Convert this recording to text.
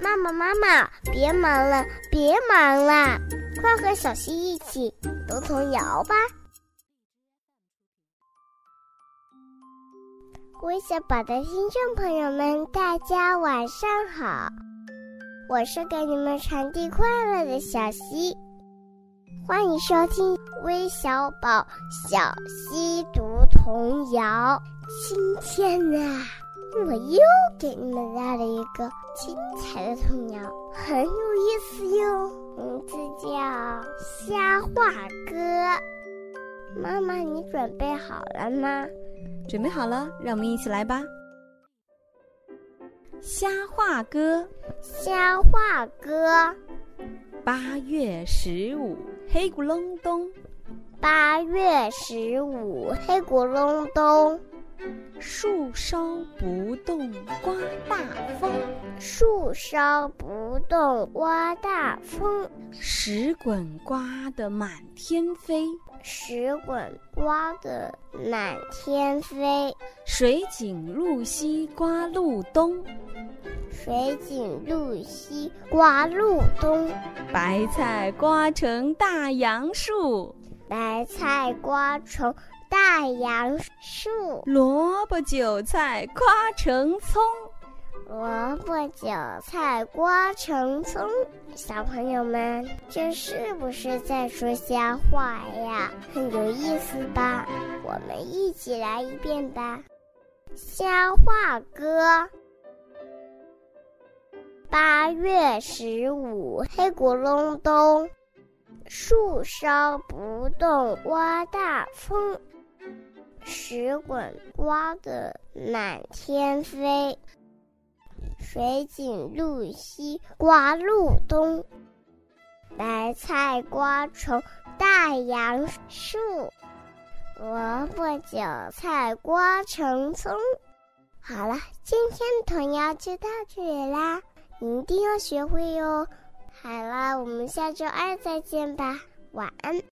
妈妈，妈妈，别忙了，别忙了，快和小溪一起读童谣吧。微小宝的听众朋友们，大家晚上好，我是给你们传递快乐的小溪，欢迎收听微小宝小溪读童谣。今天呢，我又给你们带了一个精彩的童谣，很有意思哟，名字叫《瞎话歌》。妈妈，你准备好了吗？准备好了，让我们一起来吧。瞎话歌，瞎话歌。八月十五，黑咕隆咚。八月十五，黑咕隆咚。树梢不动，刮大风。树梢不动，刮大风。石滚刮得满天飞。石滚刮得满天飞。水井露西刮路东。水井露西刮路东。白菜刮成大杨树。白菜刮成。大杨树，萝卜韭菜刮成葱，萝卜韭菜刮成葱。小朋友们，这是不是在说瞎话呀？很有意思吧？我们一起来一遍吧。瞎话歌。八月十五，黑咕隆咚，树梢不动，刮大风。石滚刮得满天飞，水井露西刮路东，白菜刮成大杨树，萝卜韭菜刮成葱。好了，今天的童谣就到这里啦，你一定要学会哟。好了，我们下周二再见吧，晚安。